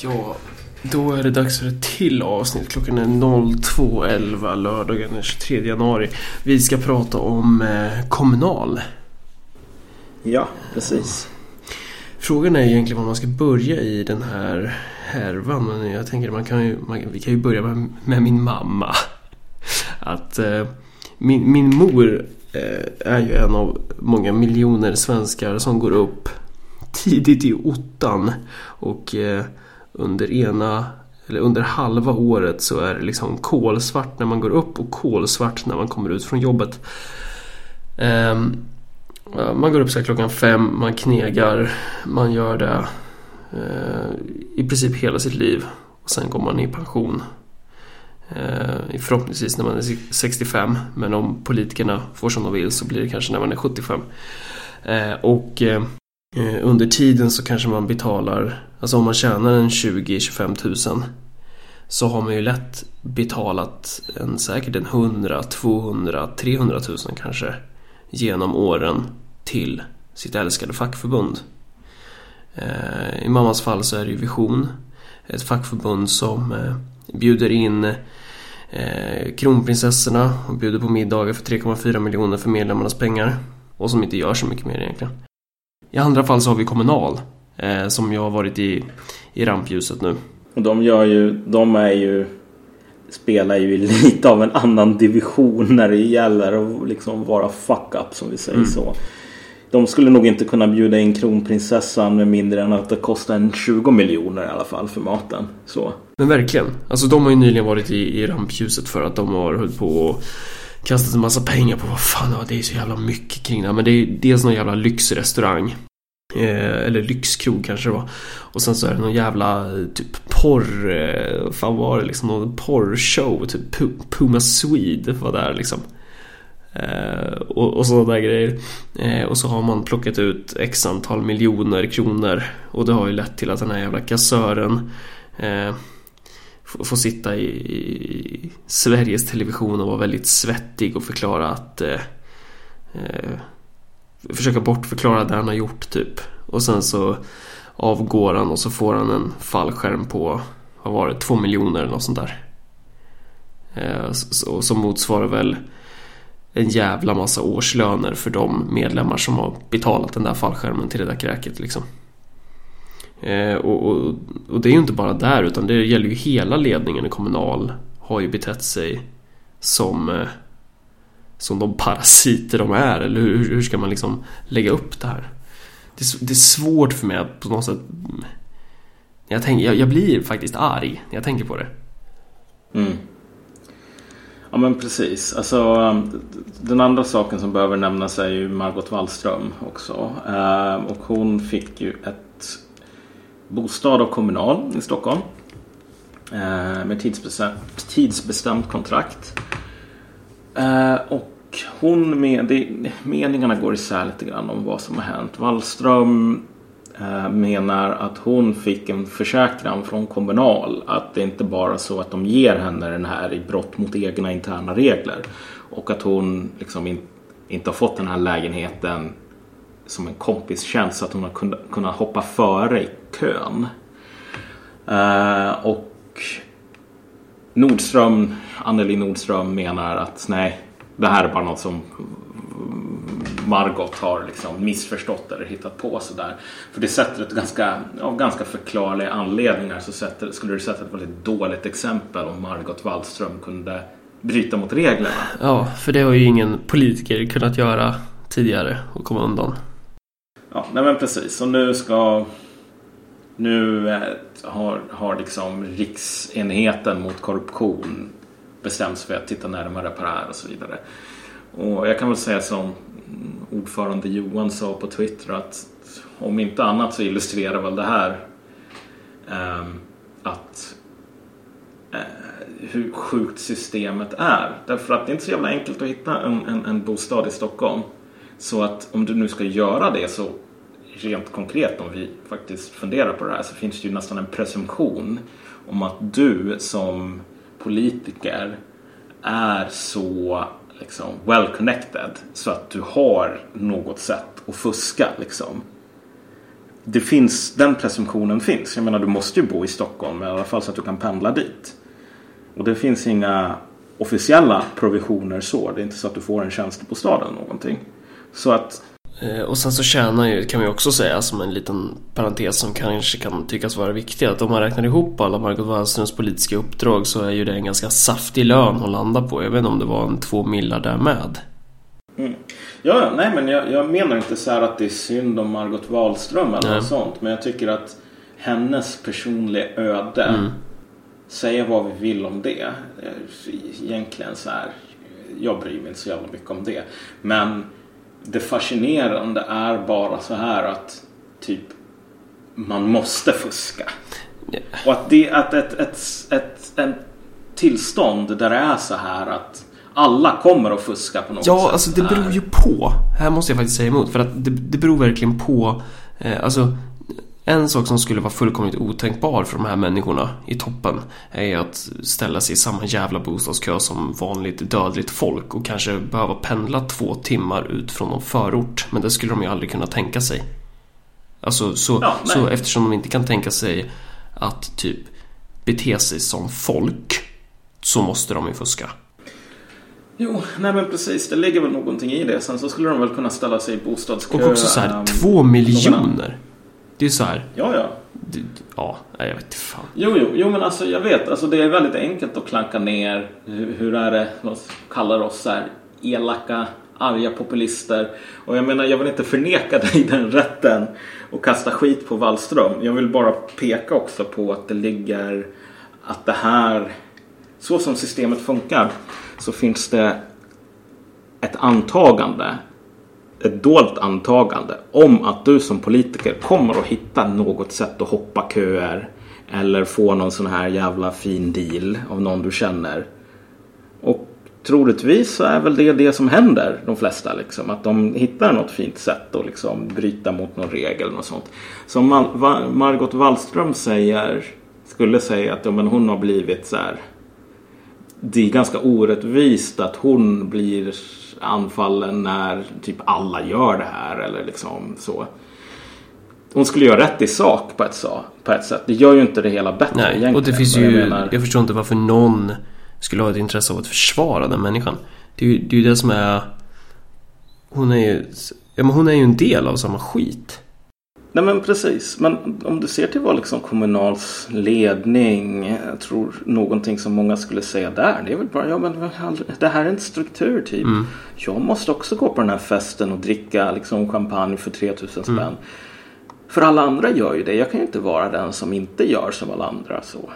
Ja, då är det dags för ett till avsnitt. Klockan är 02.11 lördagen den 23 januari. Vi ska prata om eh, kommunal. Ja, precis. Frågan är egentligen var man ska börja i den här härvan. Men jag tänker man kan ju, man, vi kan ju börja med, med min mamma. Att eh, min, min mor eh, är ju en av många miljoner svenskar som går upp tidigt i ottan. Och eh, under ena eller under halva året så är det liksom kolsvart när man går upp och kolsvart när man kommer ut från jobbet. Um, man går upp så klockan fem, man knegar, man gör det uh, i princip hela sitt liv. Och sen går man i pension. Uh, förhoppningsvis när man är 65 men om politikerna får som de vill så blir det kanske när man är 75. Uh, eh, och under tiden så kanske man betalar Alltså om man tjänar en 20-25 tusen så har man ju lätt betalat en, säkert en 100, 200, 300 tusen kanske genom åren till sitt älskade fackförbund. Eh, I mammas fall så är det ju Vision, ett fackförbund som eh, bjuder in eh, kronprinsessorna och bjuder på middagar för 3,4 miljoner för medlemmarnas pengar och som inte gör så mycket mer egentligen. I andra fall så har vi Kommunal eh, som jag har varit i, i rampljuset nu. Och de gör ju, de är ju spelar ju lite av en annan division när det gäller att liksom vara fuck up som vi säger mm. så. De skulle nog inte kunna bjuda in kronprinsessan med mindre än att det kostar en 20 miljoner i alla fall för maten. Så. Men verkligen. Alltså de har ju nyligen varit i, i rampljuset för att de har hållit på och kastat en massa pengar på vad fan det är så jävla mycket kring det här. Men det är dels någon jävla lyxrestaurang Eh, eller lyxkrog kanske det var. Och sen så är det någon jävla eh, typ porr... Eh, fan var det liksom? Någon porrshow. Typ Puma Swede var där liksom. Eh, och, och sådana där grejer. Eh, och så har man plockat ut x antal miljoner kronor. Och det har ju lett till att den här jävla kassören eh, får sitta i, i, Sveriges Television och vara väldigt svettig och förklara att eh, eh försöka bortförklara det han har gjort typ. Och sen så avgår han och så får han en fallskärm på, vad var det, två miljoner eller något sånt där. Eh, så, som motsvarar väl en jävla massa årslöner för de medlemmar som har betalat den där fallskärmen till det där kräket liksom. Eh, och, och, och, det är ju inte bara där utan det gäller ju hela ledningen i Kommunal har ju betett sig som eh, som de parasiter de är eller hur, hur ska man liksom lägga upp det här? Det är, det är svårt för mig att på något sätt mm, jag, tänker, jag, jag, blir faktiskt arg när jag tänker på det. Mm. Ja men precis. Alltså, den andra saken som behöver nämnas är ju Margot Wallström också. Eh, och hon fick ju ett bostad av Kommunal i Stockholm. Eh, med tidsbestämt, tidsbestämt kontrakt. Eh, och hon med, det, meningarna går isär lite grann om vad som har hänt. Wallström eh, menar att hon fick en försäkran från Kommunal att det inte bara så att de ger henne den här i brott mot egna interna regler och att hon liksom in, inte har fått den här lägenheten som en kompistjänst så att hon har kunnat, kunnat hoppa före i kön. Eh, och Nordström, Anneli Nordström menar att nej, det här är bara något som Margot har liksom missförstått eller hittat på sådär. För det sätter ett ganska, av ganska förklarliga anledningar så sätter, skulle det sätta ett väldigt dåligt exempel om Margot Wallström kunde bryta mot reglerna. Ja, för det har ju ingen politiker kunnat göra tidigare och komma undan. Ja, nej men precis. Och nu ska nu eh, har, har liksom riksenheten mot korruption bestämt sig för att titta närmare på det här och så vidare. Och jag kan väl säga som ordförande Johan sa på Twitter att om inte annat så illustrerar väl det här eh, att eh, hur sjukt systemet är. Därför att det är inte så jävla enkelt att hitta en, en, en bostad i Stockholm. Så att om du nu ska göra det så rent konkret om vi faktiskt funderar på det här så finns det ju nästan en presumtion om att du som politiker är så liksom, well connected så att du har något sätt att fuska liksom. det finns, den presumtionen finns. Jag menar du måste ju bo i Stockholm i alla fall så att du kan pendla dit. Och det finns inga officiella provisioner så. Det är inte så att du får en tjänstebostad eller någonting. Så att och sen så tjänar ju, kan vi också säga som en liten parentes som kanske kan tyckas vara viktig att om man räknar ihop alla Margot Wallströms politiska uppdrag så är ju det en ganska saftig lön att landa på. Jag vet inte om det var en två millar där med. Mm. Ja, nej men jag, jag, menar inte så här att det är synd om Margot Wallström eller något sånt. Men jag tycker att hennes personliga öde, mm. säga vad vi vill om det. Egentligen så här, jag bryr mig inte så jävla mycket om det. Men det fascinerande är bara så här att typ man måste fuska. Yeah. Och att, det, att ett, ett, ett, ett, tillstånd där det är så här att alla kommer att fuska på något ja, sätt. Ja, alltså det beror ju på. Här måste jag faktiskt säga emot. För att det, det beror verkligen på. Eh, alltså en sak som skulle vara fullkomligt otänkbar för de här människorna i toppen är att ställa sig i samma jävla bostadskö som vanligt dödligt folk och kanske behöva pendla två timmar ut från någon förort. Men det skulle de ju aldrig kunna tänka sig. Alltså så, ja, så eftersom de inte kan tänka sig att typ bete sig som folk så måste de ju fuska. Jo, nej men precis. Det ligger väl någonting i det. Sen så skulle de väl kunna ställa sig i bostadskö. Och också så här, um, två miljoner. Det är så här. Ja, ja. Det, ja, jag vet inte fan. Jo, jo, jo, men alltså jag vet. Alltså det är väldigt enkelt att klanka ner. Hur, hur är det? Vad kallar oss så här elaka, arga populister. Och jag menar, jag vill inte förneka dig den rätten och kasta skit på Wallström. Jag vill bara peka också på att det ligger att det här, så som systemet funkar, så finns det ett antagande ett dolt antagande om att du som politiker kommer att hitta något sätt att hoppa köer eller få någon sån här jävla fin deal av någon du känner. Och troligtvis så är väl det det som händer de flesta liksom. Att de hittar något fint sätt att liksom bryta mot någon regel och sånt. Som Margot Wallström säger, skulle säga att ja, men hon har blivit så här. Det är ganska orättvist att hon blir anfallen när typ alla gör det här eller liksom så. Hon skulle göra rätt i sak på ett, på ett sätt. Det gör ju inte det hela bättre Nej, egentligen. och det finns ju... Jag, menar... jag förstår inte varför någon skulle ha ett intresse av att försvara den människan. Det är ju det, är ju det som är... Hon är ju... Ja, men hon är ju en del av samma skit. Nej men precis. Men om du ser till vad liksom Kommunals ledning, jag tror någonting som många skulle säga där. Det är väl bara, ja men det här är en struktur typ. Mm. Jag måste också gå på den här festen och dricka liksom champagne för 3000 spänn. Mm. För alla andra gör ju det. Jag kan ju inte vara den som inte gör som alla andra. Så.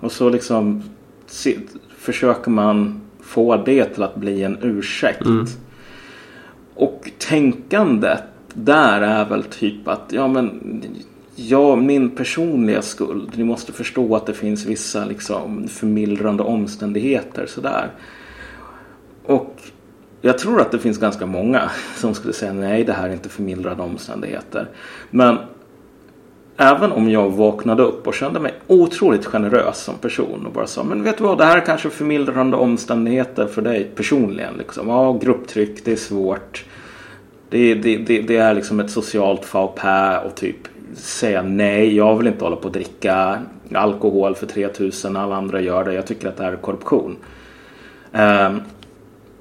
Och så liksom se, försöker man få det till att bli en ursäkt. Mm. Och tänkandet där är väl typ att ja men ja, min personliga skuld. Ni måste förstå att det finns vissa liksom förmildrande omständigheter sådär. Och jag tror att det finns ganska många som skulle säga nej, det här är inte förmildrande omständigheter. Men även om jag vaknade upp och kände mig otroligt generös som person och bara sa men vet du vad, det här är kanske förmildrande omständigheter för dig personligen. Liksom. Ja, grupptryck, det är svårt. Det, det, det, det är liksom ett socialt faux pas och typ säga nej, jag vill inte hålla på att dricka alkohol för 3000 alla andra gör det. Jag tycker att det här är korruption. Um,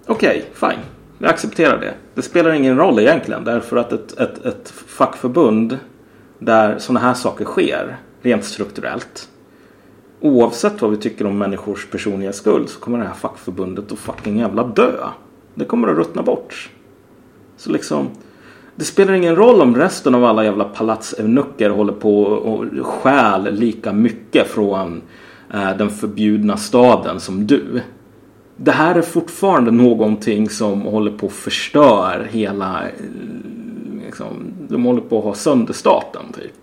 Okej, okay, fine. Jag accepterar det. Det spelar ingen roll egentligen därför att ett, ett, ett fackförbund där sådana här saker sker rent strukturellt. Oavsett vad vi tycker om människors personliga skuld så kommer det här fackförbundet att fucking jävla dö. Det kommer att ruttna bort. Så liksom, det spelar ingen roll om resten av alla jävla palatseunucker håller på och stjäl lika mycket från eh, den förbjudna staden som du. Det här är fortfarande någonting som håller på att förstör hela... Eh, liksom, de håller på att ha sönder staten typ.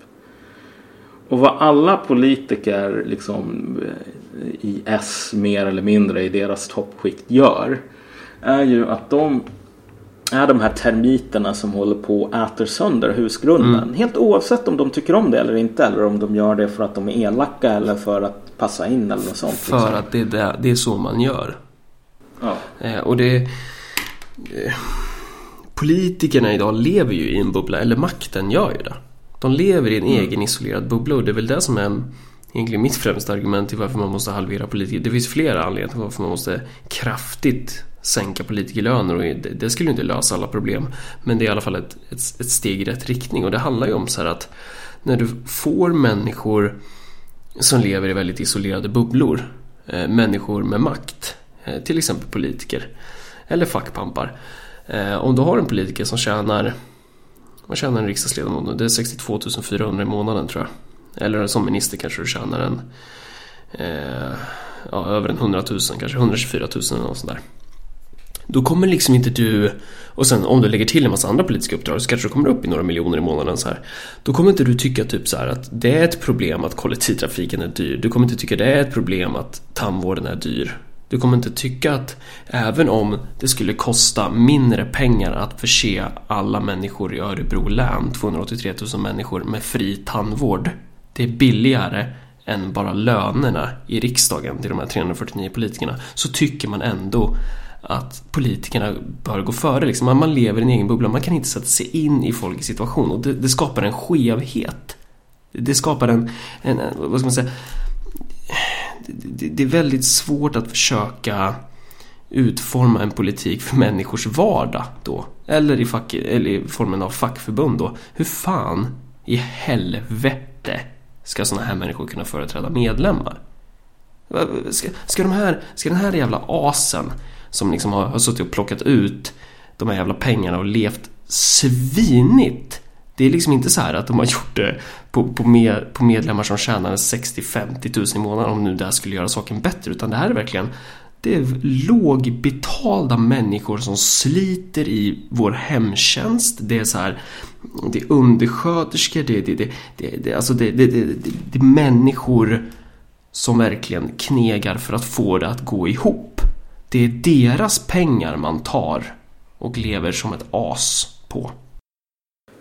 Och vad alla politiker liksom, eh, i S mer eller mindre i deras toppskikt gör är ju att de är de här termiterna som håller på och äter sönder husgrunden. Mm. Helt oavsett om de tycker om det eller inte. Eller om de gör det för att de är elaka eller för att passa in eller något sånt. För liksom. att det är, det, det är så man gör. Ja. Eh, och det... Eh, politikerna idag lever ju i en bubbla, eller makten gör ju det. De lever i en mm. egen isolerad bubbla och det är väl det som är egentligen mitt främsta argument till varför man måste halvera politiker. Det finns flera anledningar till varför man måste kraftigt sänka politikerlöner och det skulle inte lösa alla problem. Men det är i alla fall ett, ett, ett steg i rätt riktning och det handlar ju om så här att när du får människor som lever i väldigt isolerade bubblor, eh, människor med makt, eh, till exempel politiker eller fackpampar. Eh, om du har en politiker som tjänar, vad tjänar en riksdagsledamot Det är 62 400 i månaden tror jag. Eller som minister kanske du tjänar en, eh, ja, över en 100 000, kanske 124 000 eller något sånt där. Då kommer liksom inte du, och sen om du lägger till en massa andra politiska uppdrag så kanske du kommer upp i några miljoner i månaden så här. Då kommer inte du tycka typ så här att det är ett problem att kollektivtrafiken är dyr. Du kommer inte tycka det är ett problem att tandvården är dyr. Du kommer inte tycka att även om det skulle kosta mindre pengar att förse alla människor i Örebro län, 283 000 människor, med fri tandvård. Det är billigare än bara lönerna i riksdagen till de här 349 politikerna. Så tycker man ändå att politikerna bör gå före. Liksom. Man lever i en egen bubbla, man kan inte sätta sig in i folkets situation och det, det skapar en skevhet. Det skapar en, en vad ska man säga, det, det, är väldigt svårt att försöka utforma en politik för människors vardag då. Eller i, fack, eller i formen av fackförbund då. Hur fan i helvete ska sådana här människor kunna företräda medlemmar? Ska, ska, de här, ska den här jävla asen som liksom har, har suttit och plockat ut de här jävla pengarna och levt svinigt. Det är liksom inte så här att de har gjort det på, på, med, på medlemmar som tjänar 60-50 tusen i månaden om nu det här skulle göra saken bättre utan det här är verkligen det är lågbetalda människor som sliter i vår hemtjänst. Det är så här, det är undersköterskor, det, det, det, det, alltså det, alltså det, det, det, det är människor som verkligen knegar för att få det att gå ihop. Det är deras pengar man tar och lever som ett as på.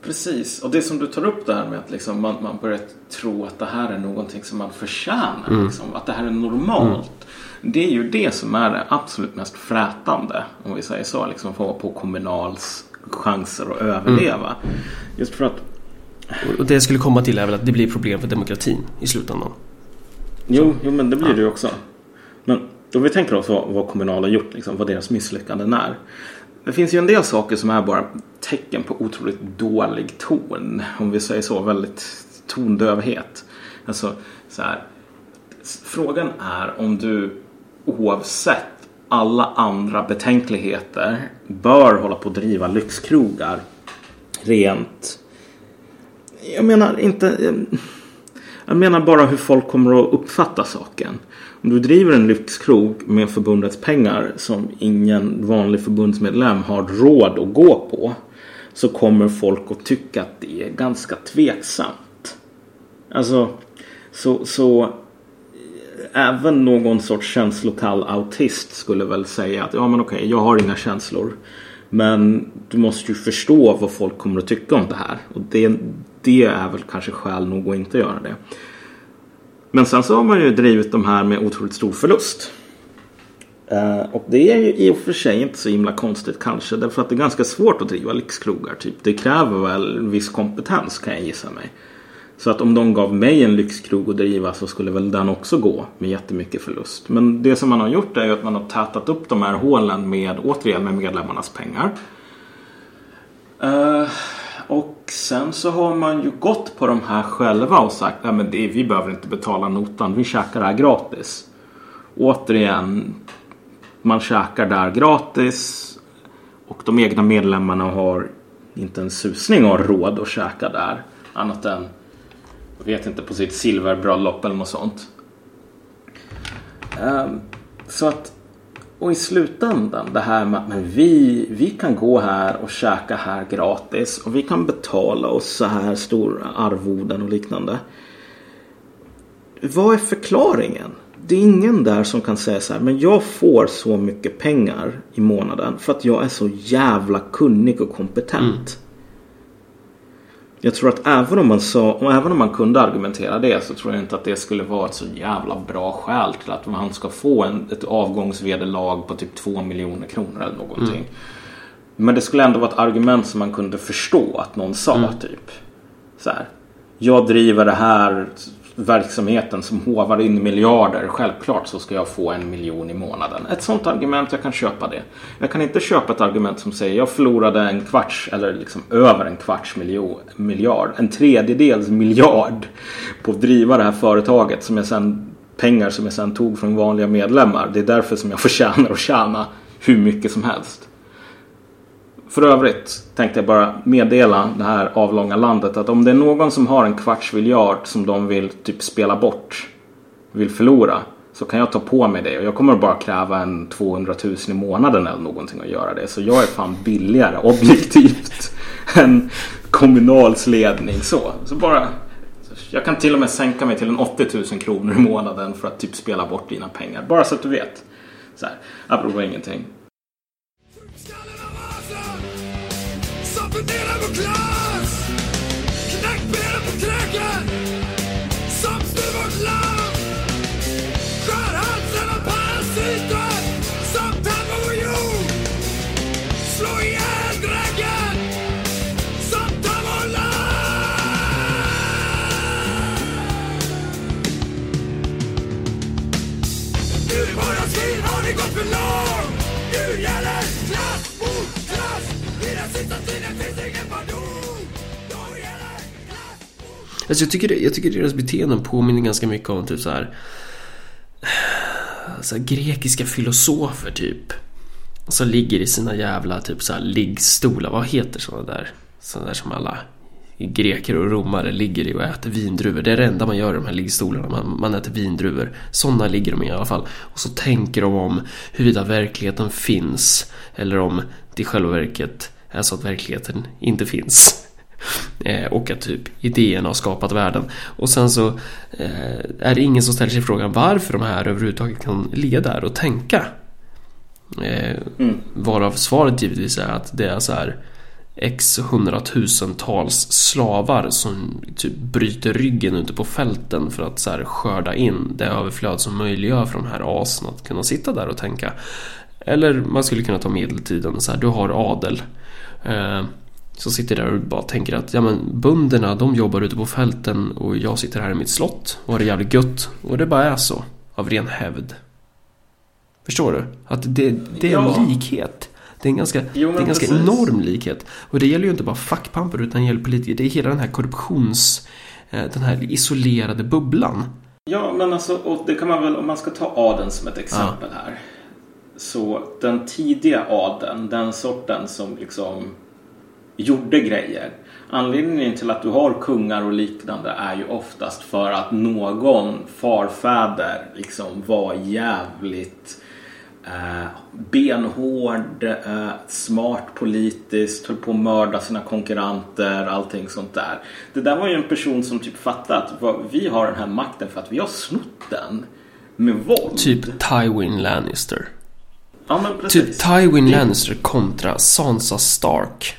Precis, och det som du tar upp där med att liksom man, man börjar tro att det här är någonting som man förtjänar. Mm. Liksom, att det här är normalt. Mm. Det är ju det som är det absolut mest frätande, om vi säger så, liksom på, på Kommunals chanser att överleva. Mm. Just för att... Och det jag skulle komma till är väl att det blir problem för demokratin i slutändan. Jo, jo men det blir ja. det ju också. Men om vi tänker oss vad, vad Kommunal har gjort, liksom, vad deras misslyckanden är. Det finns ju en del saker som är bara tecken på otroligt dålig ton. Om vi säger så, väldigt tondövhet. Alltså, så här, frågan är om du oavsett alla andra betänkligheter bör hålla på att driva lyxkrogar rent. Jag menar inte. Jag menar bara hur folk kommer att uppfatta saken. Om du driver en lyxkrog med förbundets pengar som ingen vanlig förbundsmedlem har råd att gå på så kommer folk att tycka att det är ganska tveksamt. Alltså, så, så även någon sorts känslokall autist skulle väl säga att ja men okej, jag har inga känslor. Men du måste ju förstå vad folk kommer att tycka om det här. Och det, det är väl kanske skäl nog att inte göra det. Men sen så har man ju drivit de här med otroligt stor förlust. Uh, och det är ju i och för sig inte så himla konstigt kanske. Därför att det är ganska svårt att driva lyxkrogar. Typ. Det kräver väl en viss kompetens kan jag gissa mig. Så att om de gav mig en lyxkrog att driva så skulle väl den också gå med jättemycket förlust. Men det som man har gjort är ju att man har tätat upp de här hålen med återigen med medlemmarnas pengar. Uh, och sen så har man ju gått på de här själva och sagt att vi behöver inte betala notan, vi käkar det här gratis. Återigen, man käkar där gratis och de egna medlemmarna har inte en susning av råd att käka där. Annat än, jag vet inte, på sitt silverbröllop eller något sånt. Um, så att och i slutändan det här med att men vi, vi kan gå här och käka här gratis och vi kan betala oss så här stora arvoden och liknande. Vad är förklaringen? Det är ingen där som kan säga så här, men jag får så mycket pengar i månaden för att jag är så jävla kunnig och kompetent. Mm. Jag tror att även om man sa, och även om man kunde argumentera det så tror jag inte att det skulle vara ett så jävla bra skäl till att man ska få en, ett avgångsvederlag på typ 2 miljoner kronor eller någonting. Mm. Men det skulle ändå vara ett argument som man kunde förstå att någon sa mm. typ. Så här. Jag driver det här verksamheten som hovar in miljarder. Självklart så ska jag få en miljon i månaden. Ett sånt argument, jag kan köpa det. Jag kan inte köpa ett argument som säger jag förlorade en kvarts eller liksom över en kvarts miljon, miljard. En tredjedels miljard på att driva det här företaget som jag sen pengar som jag sen tog från vanliga medlemmar. Det är därför som jag förtjänar att tjäna hur mycket som helst. För övrigt tänkte jag bara meddela det här avlånga landet att om det är någon som har en kvarts miljard som de vill typ spela bort, vill förlora, så kan jag ta på mig det. Och jag kommer bara kräva en 200 000 i månaden eller någonting att göra det. Så jag är fan billigare objektivt än Kommunals ledning. Så, så bara jag kan till och med sänka mig till en 80 000 kronor i månaden för att typ spela bort dina pengar. Bara så att du vet. Så här, apropå ingenting. Explodera på glas! Knackbenen på kröken! Alltså jag, tycker, jag tycker deras beteenden påminner ganska mycket om typ så här, så här grekiska filosofer typ. Som ligger i sina jävla typ så här liggstolar. Vad heter sådana där? Sådana där som alla greker och romare ligger i och äter vindruvor. Det är det enda man gör i de här liggstolarna. Man, man äter vindruvor. Sådana ligger de i alla fall. Och så tänker de om huruvida verkligheten finns. Eller om det i själva verket är så att verkligheten inte finns. Eh, och att typ idéerna har skapat världen. Och sen så eh, är det ingen som ställer sig frågan varför de här överhuvudtaget kan ligga där och tänka. Eh, mm. Varav svaret givetvis är att det är så här x hundratusentals slavar som typ bryter ryggen ute på fälten för att så här skörda in det överflöd som möjliggör för de här asen att kunna sitta där och tänka. Eller man skulle kunna ta medeltiden, så här, du har adel. Eh, så sitter där och bara tänker att ja men bönderna de jobbar ute på fälten och jag sitter här i mitt slott och har det jävligt gött. Och det bara är så. Av ren hävd. Förstår du? Att det, det är en ja. likhet. Det är en ganska, jo, det är en ganska enorm likhet. Och det gäller ju inte bara fackpampar utan det gäller politiker. Det är hela den här korruptions... Eh, den här isolerade bubblan. Ja, men alltså, och det kan man väl, om man ska ta adeln som ett exempel ja. här. Så den tidiga adeln, den sorten som liksom gjorde grejer. Anledningen till att du har kungar och liknande är ju oftast för att någon farfäder liksom var jävligt eh, benhård, eh, smart politiskt, höll på att mörda sina konkurrenter, allting sånt där. Det där var ju en person som typ fattade att vi har den här makten för att vi har snott den med våld. Typ Tywin Lannister. Ja, typ Tywin Lannister kontra Sansa Stark.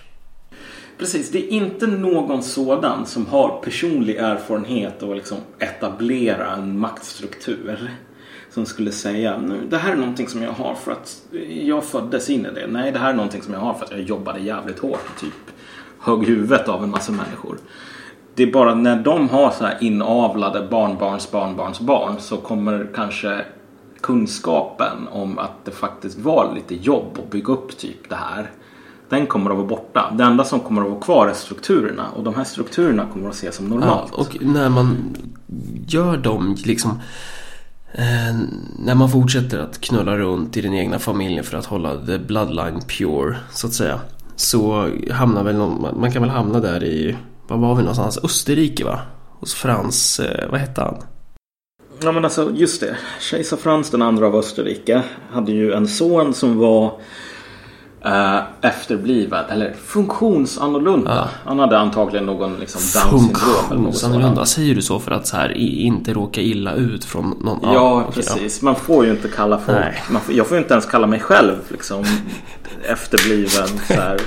Precis, det är inte någon sådan som har personlig erfarenhet och liksom etablera en maktstruktur. Som skulle säga, nu, det här är någonting som jag har för att jag föddes in i det. Nej, det här är någonting som jag har för att jag jobbade jävligt hårt och typ högg huvudet av en massa människor. Det är bara när de har så här inavlade barnbarns barnbarns barn så kommer kanske kunskapen om att det faktiskt var lite jobb att bygga upp typ det här den kommer att vara borta. Det enda som kommer att vara kvar är strukturerna och de här strukturerna kommer att ses som normalt. Ja, och när man gör dem liksom eh, när man fortsätter att knulla runt i den egna familjen för att hålla the bloodline pure så att säga. Så hamnar väl någon, man kan väl hamna där i, var var vi någonstans? Österrike va? Hos Frans, eh, vad hette han? Ja men alltså just det. Kejsar Frans den andra av Österrike hade ju en son som var Uh, efterbliven eller funktionsannorlunda. Ja. Han hade antagligen någon liksom Funktionsannorlunda, säger du så för att så här, inte råka illa ut från någon Ja, ja precis. Man får ju inte kalla folk. Får, jag får ju inte ens kalla mig själv liksom efterbliven så här,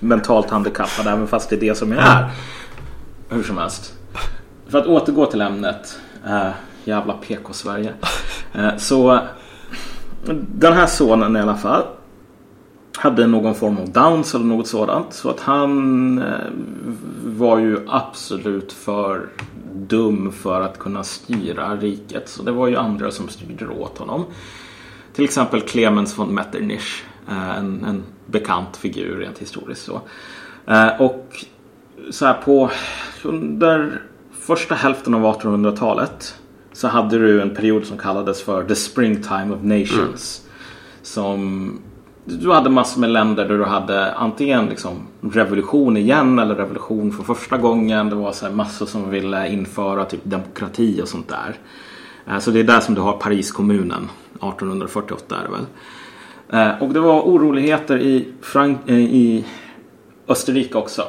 mentalt handikappad även fast det är det som jag är. Hur som helst. För att återgå till ämnet. Uh, jävla PK-Sverige. Uh, så den här sonen i alla fall hade någon form av downs eller något sådant. Så att han eh, var ju absolut för dum för att kunna styra riket. Så det var ju andra som styrde åt honom. Till exempel Clemens von Metternich. Eh, en, en bekant figur rent historiskt. Så. Eh, och så här på under första hälften av 1800-talet så hade du en period som kallades för The Springtime of Nations. Mm. Som du hade massor med länder där du hade antingen liksom revolution igen eller revolution för första gången. Det var så här massor som ville införa typ demokrati och sånt där. Eh, så det är där som du har Pariskommunen 1848 är det väl. Eh, och det var oroligheter i, Frank eh, i Österrike också.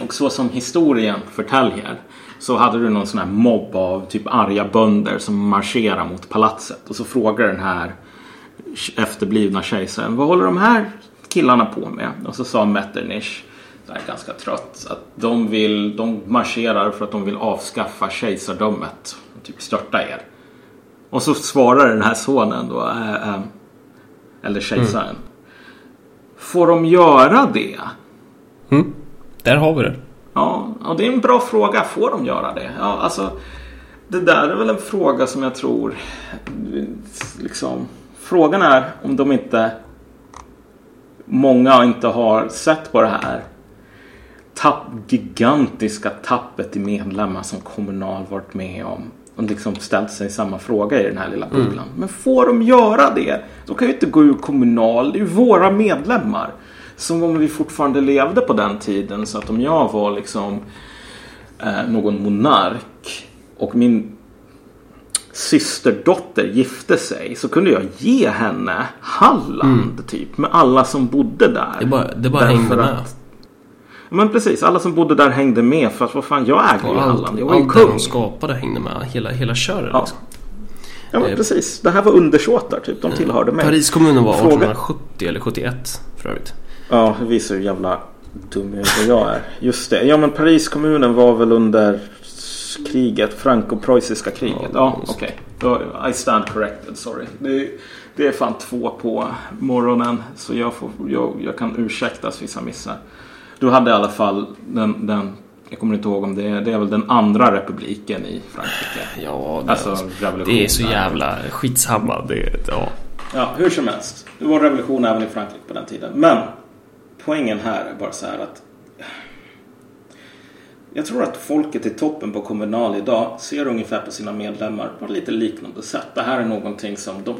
Och så som historien förtäljer så hade du någon sån här mobb av typ arga bönder som marscherar mot palatset. Och så frågar den här efterblivna kejsaren vad håller de här killarna på med? Och så sa Metternich så här, ganska trött att de, vill, de marscherar för att de vill avskaffa kejsardömet. Typ störta er. Och så svarar den här sonen då, äh, äh, eller kejsaren. Mm. Får de göra det? Mm. Där har vi det. Ja, och det är en bra fråga. Får de göra det? Ja, alltså, det där är väl en fråga som jag tror liksom Frågan är om de inte Många inte har sett på det här tapp, gigantiska tappet i medlemmar som Kommunal varit med om. Och liksom ställt sig samma fråga i den här lilla mm. bubblan. Mm. Men får de göra det? De kan ju inte gå ur Kommunal. Det är ju våra medlemmar. Som om vi fortfarande levde på den tiden. Så att om jag var liksom eh, någon monark och min systerdotter gifte sig så kunde jag ge henne Halland mm. typ med alla som bodde där. Det bara, det bara hängde med. Att, men precis, alla som bodde där hängde med för att vad fan, jag äger ju Halland. Jag var ju kung. Allt de skapade hängde med, hela, hela köret ja. liksom. Ja men eh, precis, det här var undersåtar typ, de tillhörde mig. Pariskommunen var 1870 eller 71 för övrigt. Ja, det visar hur jävla dum jag är. Just det, ja men Pariskommunen var väl under kriget, franco-preussiska kriget. Ja, okej. Okay. I stand corrected, sorry. Det, det, är fan två på morgonen så jag, får, jag, jag kan ursäktas vissa missar. Du hade i alla fall den, den jag kommer inte ihåg om det är, det är väl den andra republiken i Frankrike. Ja, det, alltså, det är så jävla skitsamma. Det, ja. ja, hur som helst. Det var revolution även i Frankrike på den tiden. Men poängen här är bara så här att jag tror att folket i toppen på Kommunal idag ser ungefär på sina medlemmar på lite liknande sätt. Det här är någonting som de,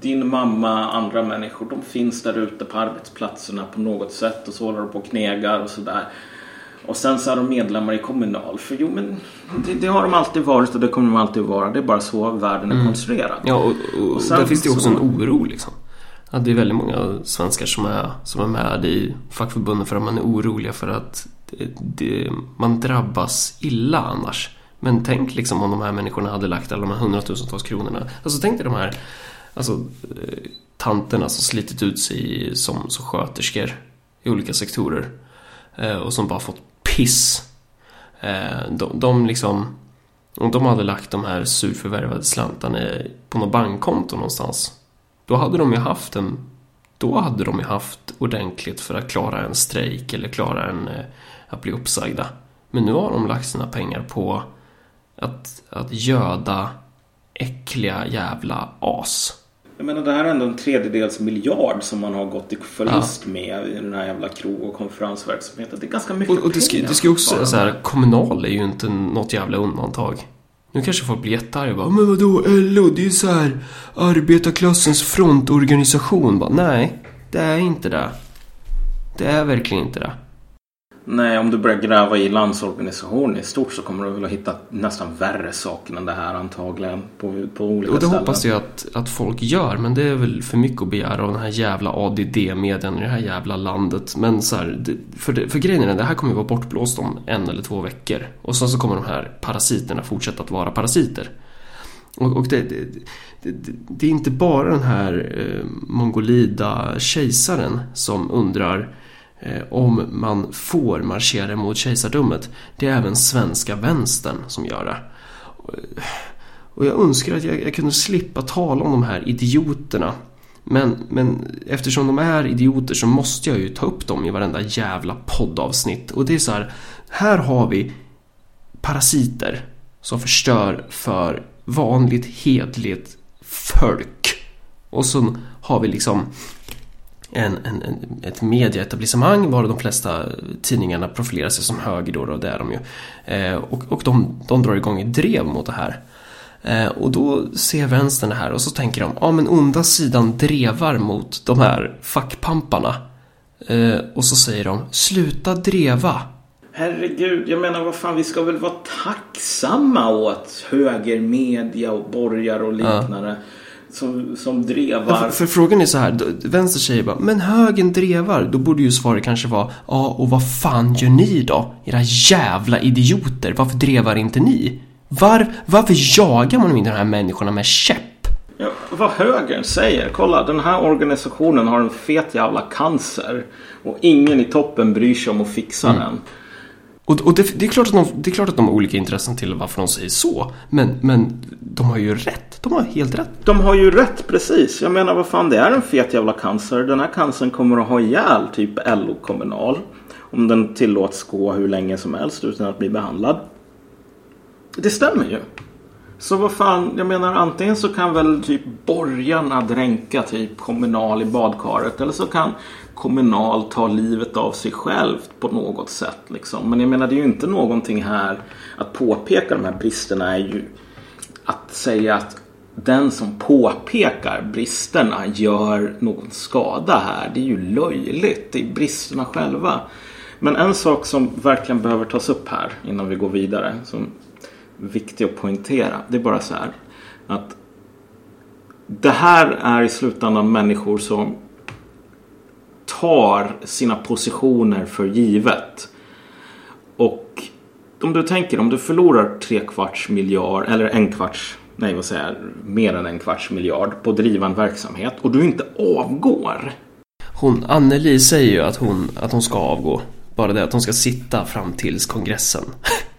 din mamma, andra människor, de finns där ute på arbetsplatserna på något sätt och så håller de på och knegar och sådär. Och sen så är de medlemmar i Kommunal. För jo men det, det, har de alltid varit och det kommer de alltid vara. Det är bara så världen är mm. konstruerad. Ja och, och, och där finns det ju också så... en oro liksom. Att det är väldigt många svenskar som är, som är med i fackförbunden för att man är oroliga för att det, man drabbas illa annars. Men tänk liksom om de här människorna hade lagt alla de här hundratusentals kronorna. Alltså tänk dig de här alltså, eh, tanterna som slitit ut sig som, som sköterskor i olika sektorer. Eh, och som bara fått piss. Eh, de, de liksom... Om de hade lagt de här surförvärvade slantarna på något bankkonto någonstans. Då hade de ju haft en... Då hade de ju haft ordentligt för att klara en strejk eller klara en att bli uppsagda. Men nu har de lagt sina pengar på att, att göda äckliga jävla as. Jag menar det här är ändå en tredjedels miljard som man har gått i förlust ja. med i den här jävla krog och konferensverksamheten. Det är ganska mycket och, och det ska. Det ska också säga så här, Kommunal är ju inte något jävla undantag. Nu kanske folk blir jättearga bara, men vadå LO? Det är ju så här arbetarklassens frontorganisation. Bara, Nej, det är inte det. Det är verkligen inte det. Nej, om du börjar gräva i landsorganisationen i stort så kommer du väl att hitta nästan värre saker än det här antagligen. På, på olika Och det ställen. hoppas jag att, att folk gör, men det är väl för mycket att begära av den här jävla ADD-medien i det här jävla landet. Men så här, för, det, för grejen är den, det här kommer ju vara bortblåst om en eller två veckor. Och sen så kommer de här parasiterna fortsätta att vara parasiter. Och, och det, det, det, det, är inte bara den här eh, mongolida kejsaren som undrar Eh, om man får marschera mot kejsardömet. Det är även svenska vänstern som gör det. Eh, och jag önskar att jag, jag kunde slippa tala om de här idioterna Men, men eftersom de är idioter så måste jag ju ta upp dem i varenda jävla poddavsnitt. Och det är så här, här har vi parasiter som förstör för vanligt hedligt folk. Och så har vi liksom en, en, en, ett medieetablissemang var de flesta tidningarna profilerar sig som höger då, och det är de ju. Eh, och och de, de drar igång ett drev mot det här. Eh, och då ser vänstern det här och så tänker de, ja men onda sidan drevar mot de här fackpamparna. Eh, och så säger de, sluta dreva. Herregud, jag menar vad fan, vi ska väl vara tacksamma åt högermedia och borgare och liknande. Som, som drevar. Ja, för, för, frågan är så här, vänster säger bara, men högern drevar. Då borde ju svaret kanske vara, ja och vad fan gör ni då? Era jävla idioter, varför drevar inte ni? Var, varför jagar man inte de här människorna med käpp? Ja, vad högern säger. Kolla, den här organisationen har en fet jävla cancer. Och ingen i toppen bryr sig om att fixa mm. den. Och, och det, det, är klart att de, det är klart att de har olika intressen till varför de säger så. Men, men de har ju rätt. De har helt rätt. De har ju rätt, precis. Jag menar, vad fan, det är en fet jävla cancer. Den här cancern kommer att ha ihjäl typ LO-kommunal. Om den tillåts gå hur länge som helst utan att bli behandlad. Det stämmer ju. Så vad fan, jag menar antingen så kan väl typ borgarna dränka typ kommunal i badkaret eller så kan kommunal tar livet av sig självt på något sätt. Liksom. Men jag menar det är ju inte någonting här att påpeka de här bristerna är ju att säga att den som påpekar bristerna gör någon skada här. Det är ju löjligt. Det är bristerna själva. Men en sak som verkligen behöver tas upp här innan vi går vidare. Som är viktig att poängtera. Det är bara så här. Att det här är i slutändan människor som tar sina positioner för givet. Och om du tänker om du förlorar tre kvarts miljard eller en kvarts nej vad säger jag, mer än en kvarts miljard på att driva en verksamhet och du inte avgår. Hon, Anneli säger ju att hon, att hon ska avgå. Bara det att hon ska sitta fram tills kongressen.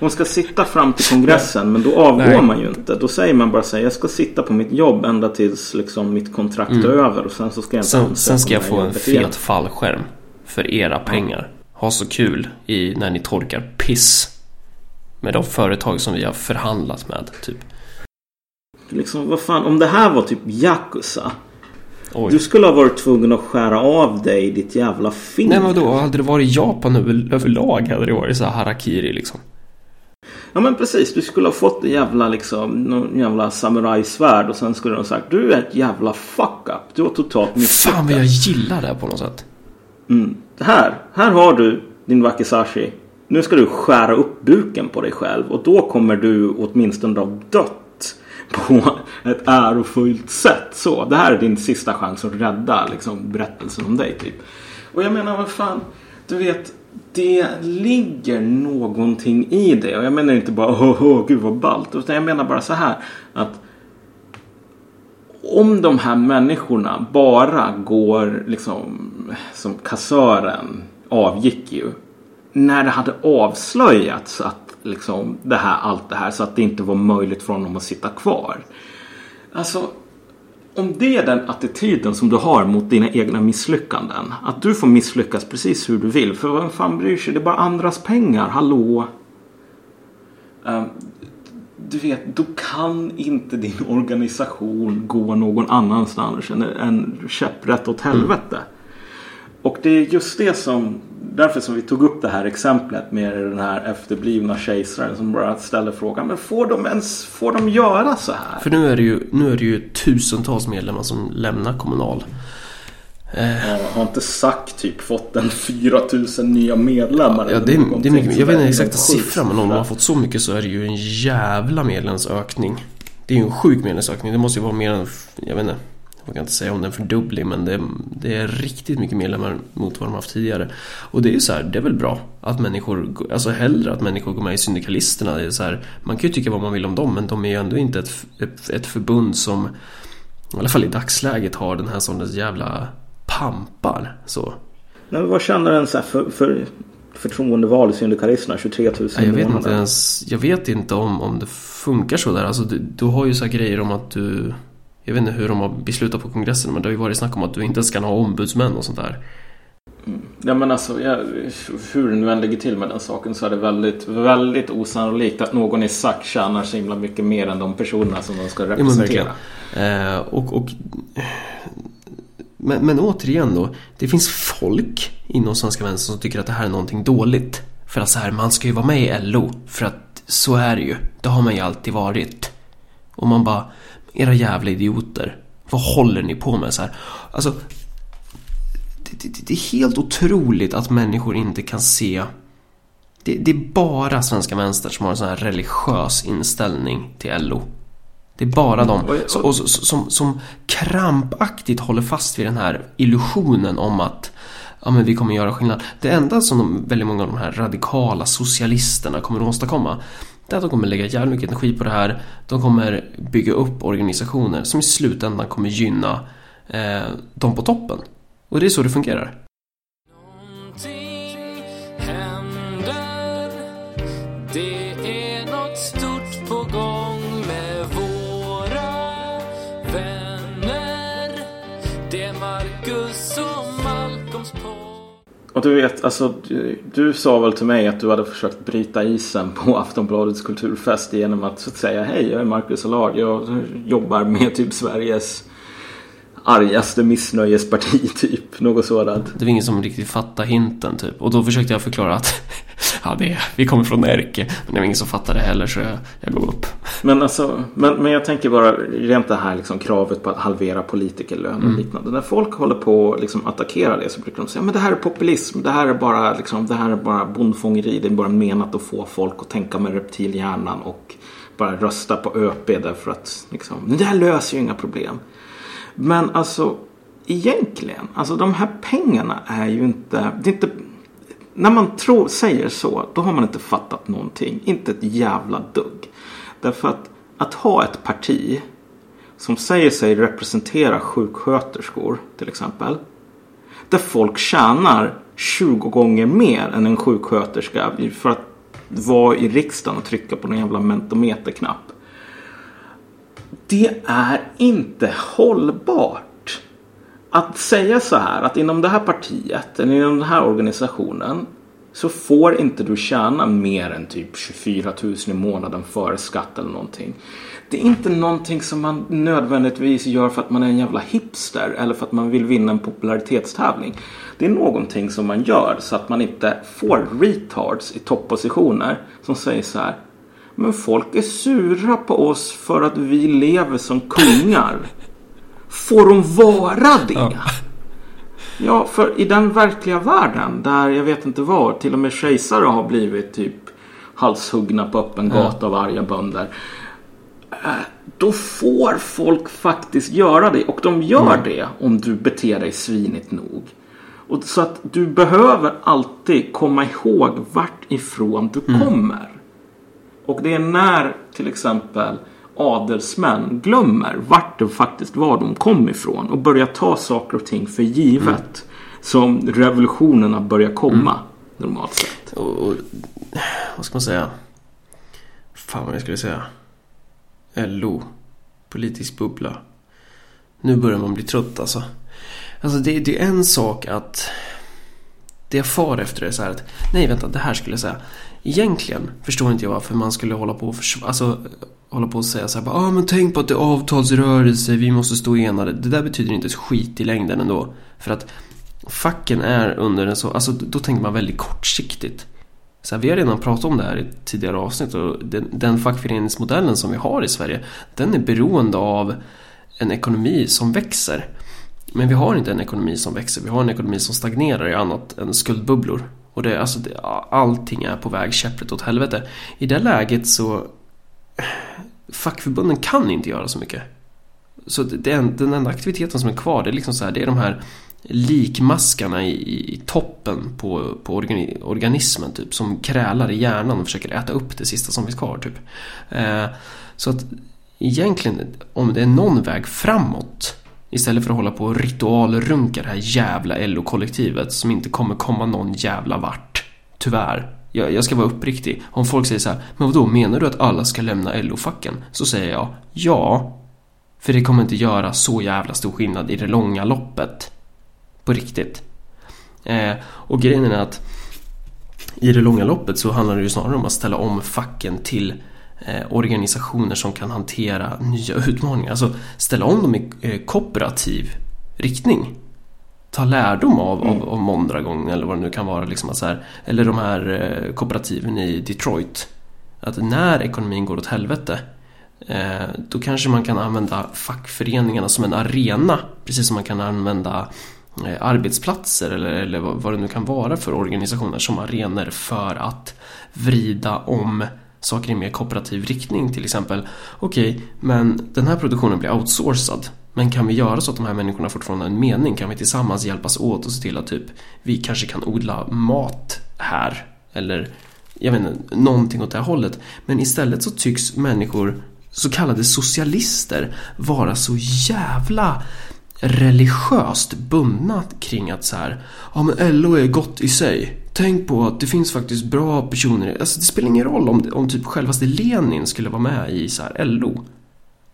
Hon ska sitta fram till kongressen men då avgår Nej. man ju inte. Då säger man bara så här, jag ska sitta på mitt jobb ända tills liksom mitt kontrakt mm. är över och sen så ska jag inte Sen, sen ska jag få en fet igen. fallskärm för era pengar. Ha så kul i, när ni torkar piss. Med de företag som vi har förhandlat med, typ. Liksom, vad fan, om det här var typ Yakuza. Oj. Du skulle ha varit tvungen att skära av dig ditt jävla finger. Nej men då hade det varit Japan över, överlag hade det varit så här harakiri liksom. Ja men precis, du skulle ha fått en jävla liksom, någon jävla samurajsvärd och sen skulle de ha sagt du är ett jävla fuck up. Du har totalt misslyckats. Fan vad jag gillar det på något sätt. Mm. Här, här har du din wakizashi. Nu ska du skära upp buken på dig själv och då kommer du åtminstone ha dött på ett ärofullt sätt. Så, det här är din sista chans att rädda liksom, berättelsen om dig. Typ. Och jag menar, vad fan, du vet, det ligger någonting i det. Och jag menar inte bara åh, åh gud vad ballt. Utan jag menar bara så här att om de här människorna bara går liksom som kassören avgick ju. När det hade avslöjats att liksom det här, allt det här så att det inte var möjligt för honom att sitta kvar. Alltså om det är den attityden som du har mot dina egna misslyckanden. Att du får misslyckas precis hur du vill. För vem fan bryr sig? Det är bara andras pengar. Hallå? Um, du vet, då kan inte din organisation gå någon annanstans än, käpprätt åt helvete. Mm. Och det är just det som därför som vi tog upp det här exemplet med den här efterblivna kejsaren som bara ställer frågan men får de ens får de göra så här? För nu är det ju, nu är det ju tusentals medlemmar som lämnar Kommunal. Eh. Jag har inte sagt typ fått en 4000 nya medlemmar. Ja, det, det är mycket, jag vet inte exakta siffran men om de har fått så mycket så är det ju en jävla medlemsökning. Det är ju en sjuk medlemsökning. Det måste ju vara mer än, jag vet inte. Man kan inte säga om det är en fördubbling men det, det, är riktigt mycket medlemmar mot vad de haft tidigare. Och det är ju så här, det är väl bra att människor, alltså hellre att människor går med i syndikalisterna. Det är så här, man kan ju tycka vad man vill om dem men de är ju ändå inte ett, ett, ett förbund som i alla fall i dagsläget har den här sortens jävla pampar. Så. Men vad känner en så här för, för förtroendeval i syndikalisterna? 23 000 jag vet inte ens, Jag vet inte om, om det funkar så där. Alltså du, du har ju så här grejer om att du Jag vet inte hur de har beslutat på kongressen men det har ju varit snack om att du inte ska ha ombudsmän och sånt där. Mm. Ja men alltså, ja, hur det nu än ligger till med den saken så är det väldigt, väldigt osannolikt att någon i SAC tjänar så himla mycket mer än de personerna som de ska representera. Ja, eh, och, och men, men återigen då, det finns folk inom svenska vänstern som tycker att det här är någonting dåligt. För att så här, man ska ju vara med i LO. För att så är det ju. Det har man ju alltid varit. Och man bara, era jävla idioter. Vad håller ni på med så här? Alltså, det, det, det är helt otroligt att människor inte kan se det, det, är bara svenska vänster som har en sån här religiös inställning till LO. Det är bara de som, och, som, som krampaktigt håller fast vid den här illusionen om att ja, men vi kommer göra skillnad. Det enda som de, väldigt många av de här radikala socialisterna kommer att åstadkomma det är att de kommer lägga jävligt mycket energi på det här. De kommer bygga upp organisationer som i slutändan kommer gynna eh, de på toppen. Och det är så det fungerar. Och du vet, alltså du, du, sa väl till mig att du hade försökt bryta isen på Aftonbladets kulturfest genom att, så att säga hej jag är Marcus Allard, jag jobbar med typ Sveriges argaste missnöjesparti typ. Något sådant. Det var ingen som riktigt fattade hinten typ. Och då försökte jag förklara att ja, det vi kommer från Närke. Men det var ingen som fattade det heller så jag, jag gav upp. Men alltså, men, men jag tänker bara rent det här liksom, kravet på att halvera politikerlön och mm. liknande. När folk håller på att liksom, attackera det så brukar de säga men det här är populism. Det här är bara, liksom, det här är bara bondfångeri. Det är bara menat att få folk att tänka med reptilhjärnan och bara rösta på ÖP därför att liksom, det här löser ju inga problem. Men alltså egentligen, alltså de här pengarna är ju inte, det är inte när man tror, säger så, då har man inte fattat någonting. Inte ett jävla dugg. Därför att att ha ett parti som säger sig representera sjuksköterskor till exempel. Där folk tjänar 20 gånger mer än en sjuksköterska för att vara i riksdagen och trycka på någon jävla mentometerknapp. Det är inte hållbart. Att säga så här att inom det här partiet eller inom den här organisationen så får inte du tjäna mer än typ 24 000 i månaden före skatt eller någonting. Det är inte någonting som man nödvändigtvis gör för att man är en jävla hipster eller för att man vill vinna en popularitetstävling. Det är någonting som man gör så att man inte får retards i toppositioner som säger så här men folk är sura på oss för att vi lever som kungar. Får de vara det? Ja. ja, för i den verkliga världen där jag vet inte vad, till och med kejsare har blivit typ halshuggna på öppen gata ja. av arga bönder. Eh, då får folk faktiskt göra det och de gör mm. det om du beter dig svinigt nog. Och så att du behöver alltid komma ihåg vart ifrån du mm. kommer. Och det är när till exempel adelsmän glömmer vart det faktiskt var de kom ifrån och börjar ta saker och ting för givet mm. som revolutionerna börjar komma mm. normalt sett. Och, och, vad ska man säga? Fan vad jag skulle säga. LO. Politisk bubbla. Nu börjar man bli trött alltså. Alltså det, det är en sak att det jag far efter är så här att nej vänta det här skulle jag säga Egentligen förstår inte jag varför man skulle hålla på och alltså, hålla på och säga så här ja ah, men tänk på att det är avtalsrörelse, vi måste stå enade. Det där betyder inte ett skit i längden ändå. För att facken är under en så, alltså då tänker man väldigt kortsiktigt. Så här, vi har redan pratat om det här i tidigare avsnitt och den, den fackföreningsmodellen som vi har i Sverige den är beroende av en ekonomi som växer. Men vi har inte en ekonomi som växer, vi har en ekonomi som stagnerar i annat än skuldbubblor. Och det, alltså, det, allting är på väg käpprätt åt helvete. I det läget så... Fackförbunden kan inte göra så mycket. Så det, den enda aktiviteten som är kvar det är liksom så här, det är de här likmaskarna i, i toppen på, på organi, organismen typ som krälar i hjärnan och försöker äta upp det sista som finns kvar typ. Eh, så att egentligen om det är någon väg framåt Istället för att hålla på och ritualrunka det här jävla LO-kollektivet som inte kommer komma någon jävla vart. Tyvärr. Jag, jag ska vara uppriktig. Om folk säger så här, men vadå, menar du att alla ska lämna LO-facken? Så säger jag, ja. För det kommer inte göra så jävla stor skillnad i det långa loppet. På riktigt. Eh, och grejen är att i det långa loppet så handlar det ju snarare om att ställa om facken till organisationer som kan hantera nya utmaningar. Alltså ställa om dem i eh, kooperativ riktning. Ta lärdom av, mm. av, av Mondragon eller vad det nu kan vara. Liksom, så här, eller de här eh, kooperativen i Detroit. Att när ekonomin går åt helvete eh, då kanske man kan använda fackföreningarna som en arena. Precis som man kan använda Eh, arbetsplatser eller, eller vad det nu kan vara för organisationer som arenor för att vrida om saker i mer kooperativ riktning till exempel. Okej, okay, men den här produktionen blir outsourcad. Men kan vi göra så att de här människorna fortfarande har en mening? Kan vi tillsammans hjälpas åt och se till att typ vi kanske kan odla mat här? Eller jag vet inte, någonting åt det här hållet. Men istället så tycks människor, så kallade socialister, vara så jävla religiöst bundna kring att så här, ja men LO är gott i sig. Tänk på att det finns faktiskt bra personer. Alltså det spelar ingen roll om, om typ självaste Lenin skulle vara med i så här LO.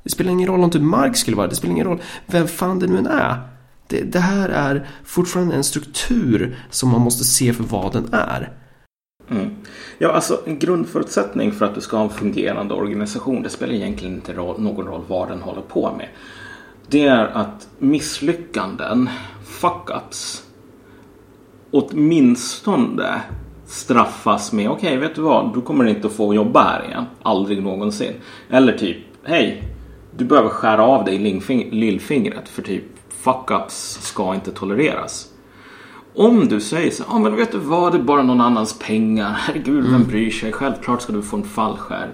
Det spelar ingen roll om typ Marx skulle vara det. spelar ingen roll vem fan det nu än är. Det, det här är fortfarande en struktur som man måste se för vad den är. Mm. Ja, alltså en grundförutsättning för att du ska ha en fungerande organisation, det spelar egentligen inte någon roll vad den håller på med det är att misslyckanden, fuck-ups, åtminstone straffas med okej, okay, vet du vad, du kommer inte att få jobba här igen. Aldrig någonsin. Eller typ, hej, du behöver skära av dig lillfingret för typ fuck-ups ska inte tolereras. Om du säger så, ja ah, men vet du vad, det är bara någon annans pengar. Herregud, vem mm. bryr sig? Självklart ska du få en fallskärm.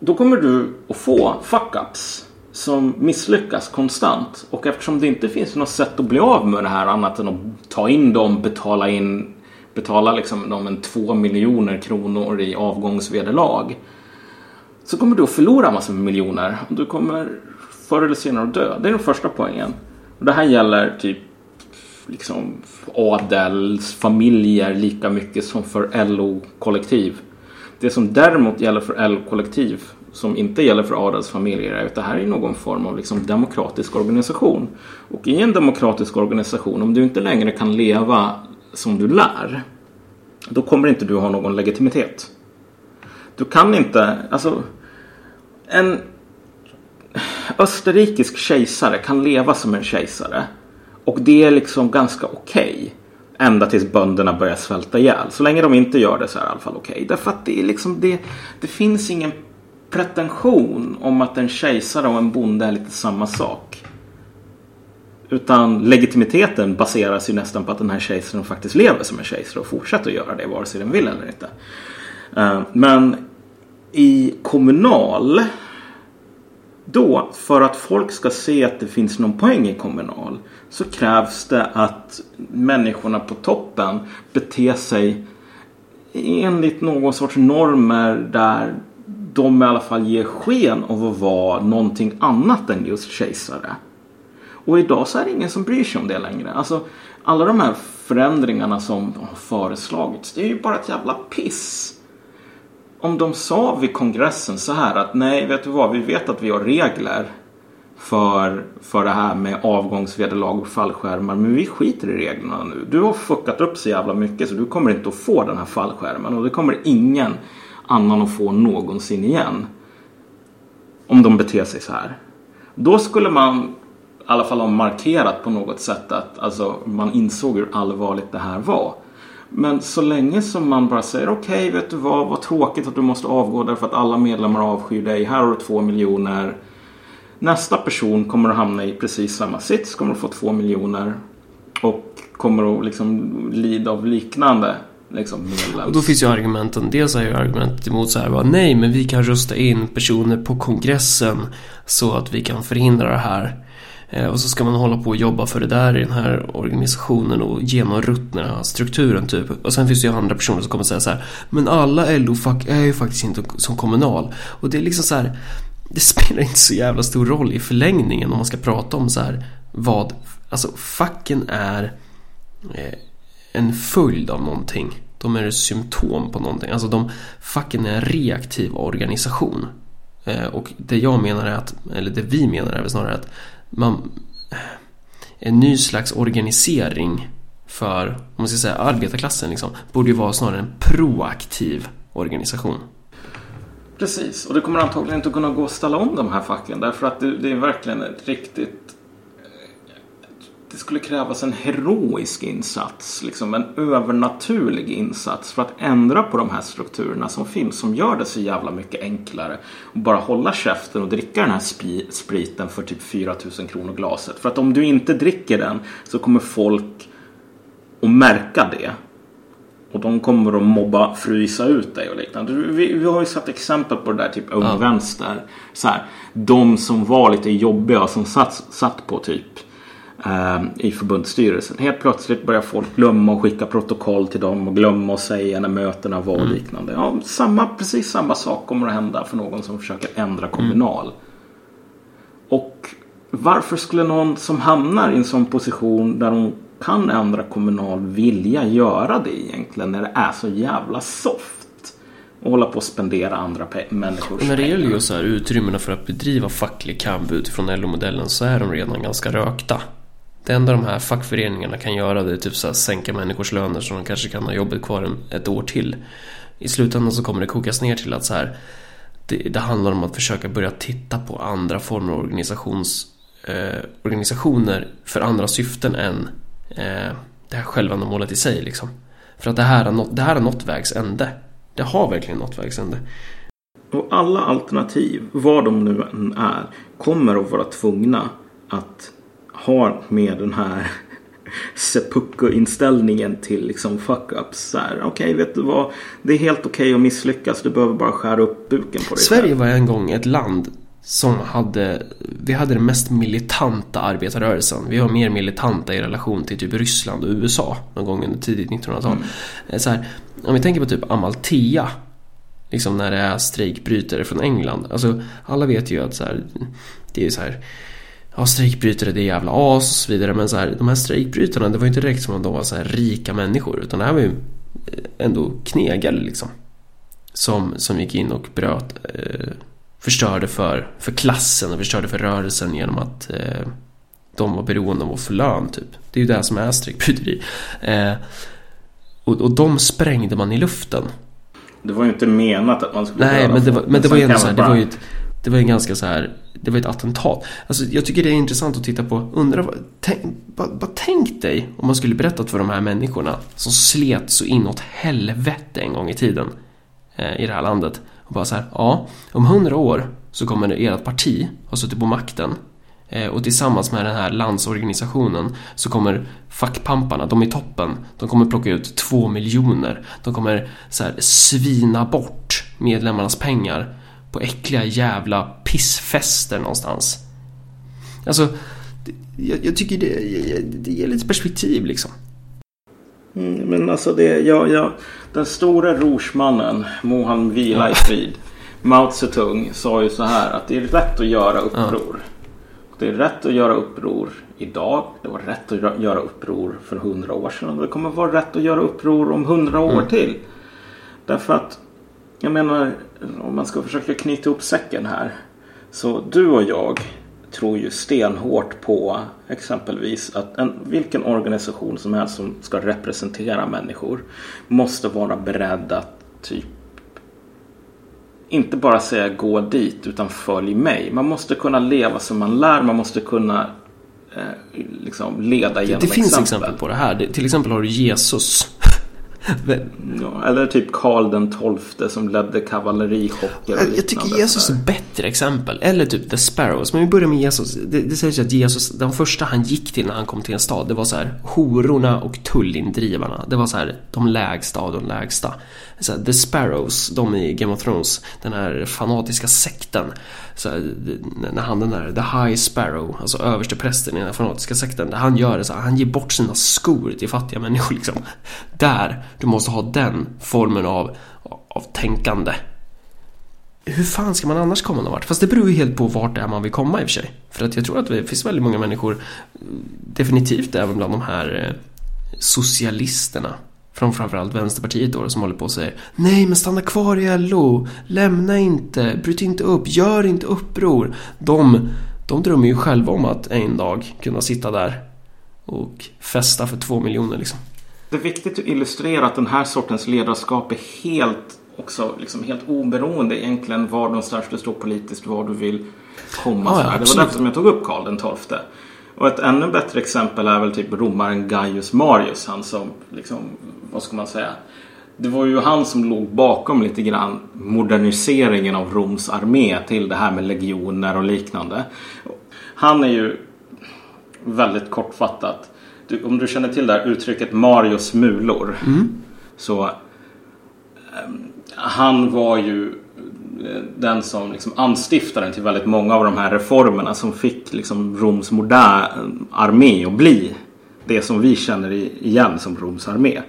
Då kommer du att få fuck-ups som misslyckas konstant. Och eftersom det inte finns något sätt att bli av med det här annat än att ta in dem, betala in betala liksom dem en två miljoner kronor i avgångsvederlag. Så kommer du att förlora massor med miljoner. Och du kommer förr eller senare att dö. Det är den första poängen. Och det här gäller typ liksom adelsfamiljer lika mycket som för LO-kollektiv. Det som däremot gäller för LO-kollektiv som inte gäller för adelsfamiljer är att det här är någon form av liksom demokratisk organisation. Och i en demokratisk organisation, om du inte längre kan leva som du lär, då kommer inte du ha någon legitimitet. Du kan inte, alltså en österrikisk kejsare kan leva som en kejsare och det är liksom ganska okej. Okay. Ända tills bönderna börjar svälta ihjäl. Så länge de inte gör det så är det i alla fall okej. Okay. Därför att det är liksom det, det finns ingen pretension om att en kejsare och en bonde är lite samma sak. Utan legitimiteten baseras ju nästan på att den här kejsaren faktiskt lever som en kejsare och fortsätter att göra det vare sig den vill eller inte. Eh, men i kommunal då, för att folk ska se att det finns någon poäng i kommunal så krävs det att människorna på toppen beter sig enligt någon sorts normer där de i alla fall ger sken av att vara någonting annat än just kejsare. Och idag så är det ingen som bryr sig om det längre. Alltså alla de här förändringarna som har föreslagits, det är ju bara ett jävla piss. Om de sa vid kongressen så här att nej, vet du vad, vi vet att vi har regler för, för det här med avgångsvederlag och fallskärmar. Men vi skiter i reglerna nu. Du har fuckat upp så jävla mycket så du kommer inte att få den här fallskärmen. Och det kommer ingen annan att få någonsin igen. Om de beter sig så här. Då skulle man i alla fall ha markerat på något sätt att alltså, man insåg hur allvarligt det här var. Men så länge som man bara säger okej, okay, vet du vad, vad tråkigt att du måste avgå därför att alla medlemmar avskyr dig. Här har du två miljoner. Nästa person kommer att hamna i precis samma sits, kommer att få två miljoner och kommer att liksom lida av liknande liksom, medlems... Och då finns ju argumenten. Dels är ju argumentet emot så här bara, nej men vi kan rösta in personer på kongressen så att vi kan förhindra det här. Eh, och så ska man hålla på och jobba för det där i den här organisationen och genomruttna strukturen typ. Och sen finns det ju andra personer som kommer säga så här, men alla LO-fack är ju faktiskt inte som kommunal. Och det är liksom så här, det spelar inte så jävla stor roll i förlängningen om man ska prata om så här vad, alltså facken är eh, en följd av någonting. De är ett symptom på någonting. Alltså de, facken är en reaktiv organisation. Eh, och det jag menar är att, eller det vi menar är väl snarare att man, en ny slags organisering för, om man ska säga arbetarklassen liksom, borde ju vara snarare en proaktiv organisation. Precis, och det kommer antagligen inte att kunna gå att ställa om de här facken därför att det, det är verkligen ett riktigt det skulle krävas en heroisk insats, liksom en övernaturlig insats för att ändra på de här strukturerna som finns som gör det så jävla mycket enklare att bara hålla käften och dricka den här spriten för typ 4000 kronor glaset. För att om du inte dricker den så kommer folk att märka det och de kommer att mobba, frysa ut dig och liknande. Vi, vi har ju sett exempel på det där, typ Ung ja. Vänster. Så här, de som var lite jobbiga som satt, satt på typ eh, i förbundsstyrelsen. Helt plötsligt börjar folk glömma att skicka protokoll till dem och glömma att säga när mötena var och mm. liknande. Ja, samma, precis samma sak kommer att hända för någon som försöker ändra kommunal. Mm. Och varför skulle någon som hamnar i en sån position där de kan ändra kommunal vilja göra det egentligen när det är så jävla soft? Och hålla på att spendera andra människors pengar. När det gäller just så här utrymmena för att bedriva facklig kamp utifrån LO-modellen så är de redan ganska rökta. Det enda de här fackföreningarna kan göra det är typ så sänka människors löner så de kanske kan ha jobbet kvar ett år till. I slutändan så kommer det kokas ner till att så här, det, det handlar om att försöka börja titta på andra former av organisations, eh, organisationer för andra syften än eh, det här självändamålet i sig liksom. För att det här, har nått, det här har nått vägs ände. Det har verkligen nått vägs ände. Och alla alternativ, vad de nu än är, kommer att vara tvungna att har med den här seppuku-inställningen till liksom fuck-ups. Okej, okay, vet du vad? Det är helt okej okay att misslyckas. Du behöver bara skära upp buken på dig Sverige själv. var en gång ett land som hade, vi hade den mest militanta arbetarrörelsen. Vi var mer militanta i relation till typ Ryssland och USA någon gång under tidigt 1900-tal. Mm. Eh, så här, om vi tänker på typ Amalthea, liksom när det är strejkbrytare från England. Alltså alla vet ju att så här, det är så här ja, strejkbrytare det är jävla as och så vidare. Men så här, de här strejkbrytarna, det var ju inte direkt som att de var så här rika människor. Utan det här var ju ändå knegare liksom. Som, som gick in och bröt, eh, förstörde för, för klassen och förstörde för rörelsen genom att eh, de var beroende av att få lön typ. Det är ju det som är strejkbryteri. Eh, och, och de sprängde man i luften. Det var ju inte menat att man skulle Nej, men det var, men det var ju ändå så här, det var ju ett, det var ju ganska så här det var ett attentat. Alltså, jag tycker det är intressant att titta på. Undra vad, tänk, bara, bara tänk dig om man skulle berättat för de här människorna som slet så inåt helvete en gång i tiden eh, i det här landet. Och bara så här, ja, om hundra år så kommer ert parti ha suttit på makten eh, och tillsammans med den här landsorganisationen så kommer fackpamparna, de i toppen, de kommer plocka ut två miljoner. De kommer så här, svina bort medlemmarnas pengar på äckliga jävla pissfester någonstans. Alltså, jag, jag tycker det, det ger lite perspektiv liksom. Mm, men alltså det, ja, ja, den stora rorsmannen, må han vila i frid. Mao Zedong sa ju så här att det är rätt att göra uppror. Det är rätt att göra uppror idag. Det var rätt att göra uppror för hundra år sedan. Och det kommer vara rätt att göra uppror om hundra år mm. till. Därför att jag menar, om man ska försöka knyta ihop säcken här. Så du och jag tror ju stenhårt på exempelvis att en, vilken organisation som helst som ska representera människor måste vara beredd att typ inte bara säga gå dit utan följ mig. Man måste kunna leva som man lär. Man måste kunna eh, liksom leda genom det, det finns exempel på det här. Det, till exempel har du Jesus Ja, eller typ Karl den XII som ledde kavallerichocker och Jag, jag tycker Jesus är ett bättre exempel. Eller typ The Sparrows. Men vi börjar med Jesus. Det, det sägs ju att Jesus, den första han gick till när han kom till en stad, det var så här hororna och tullindrivarna. Det var så här de lägsta av de lägsta. Så här, The Sparrows, de i Game of Thrones, den här fanatiska sekten. Så här, när han den där, The High Sparrow, alltså överste prästen i den här fanatiska sekten, han gör det så här, han ger bort sina skor till fattiga människor liksom. Där, du måste ha den formen av, av tänkande. Hur fan ska man annars komma någon vart? Fast det beror ju helt på vart det är man vill komma i och för sig. För att jag tror att det finns väldigt många människor, definitivt även bland de här eh, socialisterna från framförallt Vänsterpartiet då som håller på och säger Nej men stanna kvar i LO, lämna inte, bryt inte upp, gör inte uppror. De, de drömmer ju själva om att en dag kunna sitta där och festa för två miljoner liksom. Det är viktigt att illustrera att den här sortens ledarskap är helt också liksom helt oberoende egentligen var någonstans du står politiskt, var du vill komma. Ja, ja, det var därför som jag tog upp Karl den XII. Och ett ännu bättre exempel är väl typ romaren Gaius Marius. Han som, liksom, vad ska man säga? Det var ju han som låg bakom lite grann moderniseringen av Roms armé till det här med legioner och liknande. Han är ju väldigt kortfattat. Du, om du känner till det här uttrycket Marius mulor. Så ehm, han var ju den som liksom anstiftaren till väldigt många av de här reformerna som fick liksom Roms moderna armé att bli det som vi känner igen som Roms armé.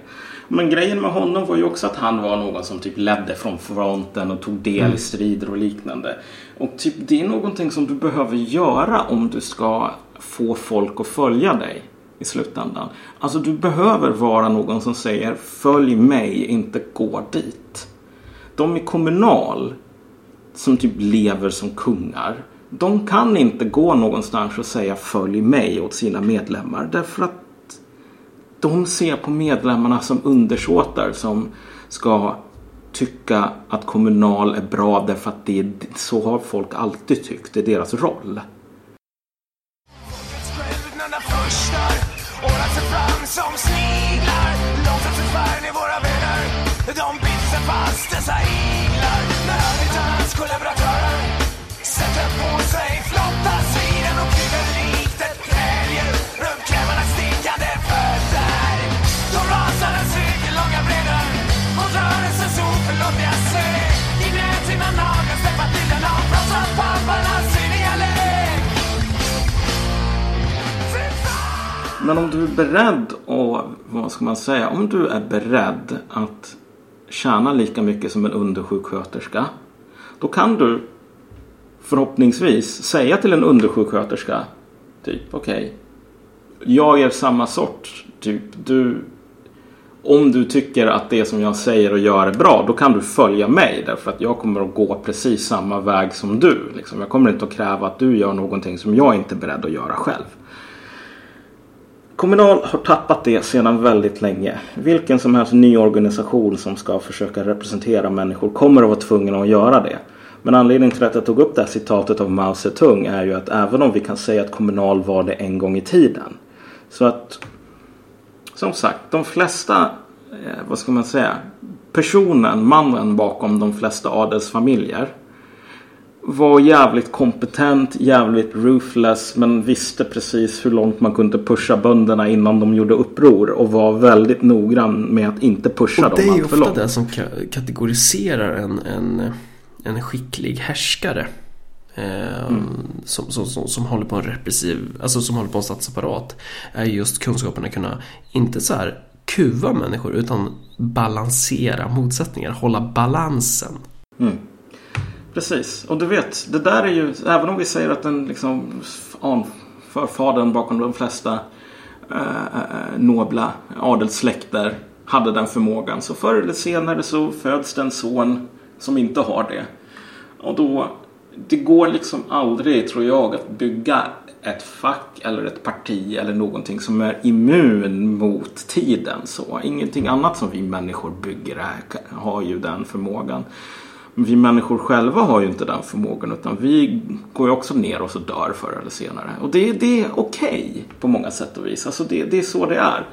Men grejen med honom var ju också att han var någon som typ ledde från fronten och tog del i strider och liknande. Och typ det är någonting som du behöver göra om du ska få folk att följa dig i slutändan. Alltså du behöver vara någon som säger följ mig, inte gå dit. De i kommunal som typ lever som kungar. De kan inte gå någonstans och säga följ mig åt sina medlemmar. Därför att de ser på medlemmarna som undersåtar som ska tycka att kommunal är bra därför att det är, så har folk alltid tyckt. Det är deras roll. Sköldnarna Men om du är beredd och vad ska man säga? Om du är beredd att tjäna lika mycket som en undersjuksköterska. Då kan du förhoppningsvis säga till en undersjuksköterska typ okej. jag är samma sort. Typ du om du tycker att det som jag säger och gör är bra, då kan du följa mig. Därför att jag kommer att gå precis samma väg som du. Liksom. Jag kommer inte att kräva att du gör någonting som jag inte är beredd att göra själv. Kommunal har tappat det sedan väldigt länge. Vilken som helst ny organisation som ska försöka representera människor kommer att vara tvungen att göra det. Men anledningen till att jag tog upp det här citatet av Mao Zedong är ju att även om vi kan säga att Kommunal var det en gång i tiden. Så att som sagt, de flesta, eh, vad ska man säga, personen, mannen bakom de flesta adelsfamiljer var jävligt kompetent, jävligt ruthless men visste precis hur långt man kunde pusha bönderna innan de gjorde uppror och var väldigt noggrann med att inte pusha Och det dem är ju allt för ofta långt. det som ka- kategoriserar en, en, en skicklig härskare. Eh, Mm. som, som, som, som håller på en repressiv, alltså som håller på en statsapparat. Är just kunskapen att kunna, inte så här kuva människor utan balansera motsättningar, hålla balansen. Mm. Precis, och du vet, det där är ju, även om vi säger att den liksom förfadern bakom de flesta eh, eh nobla adelssläkter hade den förmågan. Så förr eller senare så föds det en son som inte har det. Och då, det går liksom aldrig, tror jag, att bygga ett fack eller ett parti eller någonting som är immun mot tiden. Så ingenting annat som vi människor bygger är, har ju den förmågan. Men vi människor själva har ju inte den förmågan utan vi går ju också ner oss och dör förr eller senare. Och det, det är okej på många sätt och vis. Alltså det, det är så det är.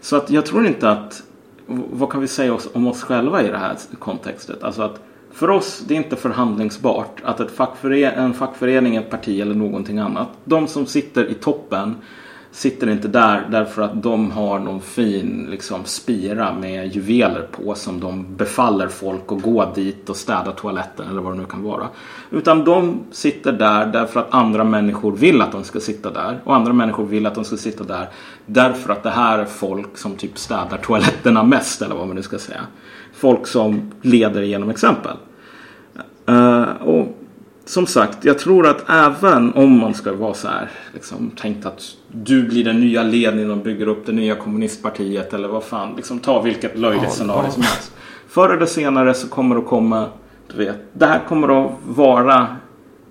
Så att jag tror inte att, vad kan vi säga om oss själva i det här kontextet? Alltså att för oss, det är inte förhandlingsbart att ett fackföre- en fackförening, ett parti eller någonting annat. De som sitter i toppen sitter inte där därför att de har någon fin liksom, spira med juveler på som de befaller folk att gå dit och städa toaletten eller vad det nu kan vara. Utan de sitter där därför att andra människor vill att de ska sitta där och andra människor vill att de ska sitta där därför att det här är folk som typ städar toaletterna mest eller vad man nu ska säga. Folk som leder genom exempel. Uh, och som sagt, jag tror att även om man ska vara så här, liksom, tänkt att du blir den nya ledningen och bygger upp det nya kommunistpartiet eller vad fan, liksom ta vilket löjligt Ja, scenario ja. som helst. Förr eller senare så kommer det att komma, du vet, det här kommer att vara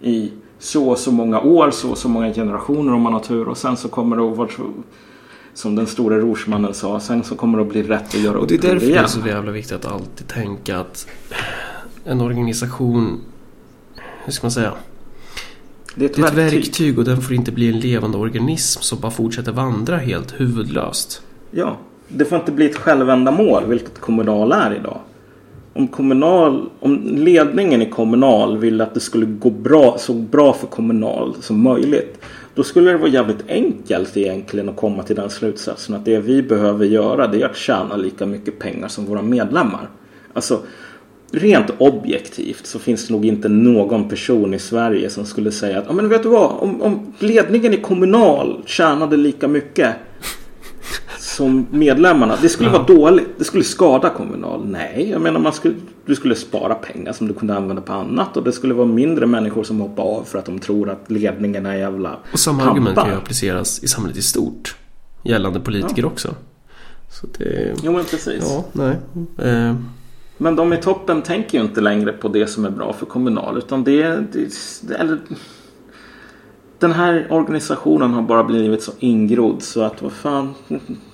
i så och så många år, så och så många generationer om man har tur och sen så kommer det att vara som den stora rorsmannen sa, sen så kommer det att bli rätt att göra Och det är upp därför det är så jävla viktigt att alltid tänka att en organisation, hur ska man säga? Det är ett Det är ett verktyg. verktyg och den får inte bli en levande organism som bara fortsätter vandra helt huvudlöst. Ja, det får inte bli ett självändamål, vilket Kommunal är idag. Om, kommunal, om ledningen i Kommunal ville att det skulle gå bra, så bra för Kommunal som möjligt. Då skulle det vara jävligt enkelt egentligen att komma till den slutsatsen att det vi behöver göra det är att tjäna lika mycket pengar som våra medlemmar. Alltså, rent objektivt så finns det nog inte någon person i Sverige som skulle säga att "Ja, men vet du vad, om, om ledningen i Kommunal tjänade lika mycket som medlemmarna. Det skulle vara dåligt. Det skulle skada Kommunal. Nej, jag menar man skulle, du skulle spara pengar som du kunde använda på annat. Och det skulle vara mindre människor som hoppar av för att de tror att ledningen är jävla Och samma pampar. argument kan ju appliceras i samhället i stort. Gällande politiker också. Så det... Jo men precis. Ja, nej. Eh, men de i toppen tänker ju inte längre på det som är bra för Kommunal. Utan det, det, det eller, Den här organisationen har bara blivit så ingrodd så att vad fan.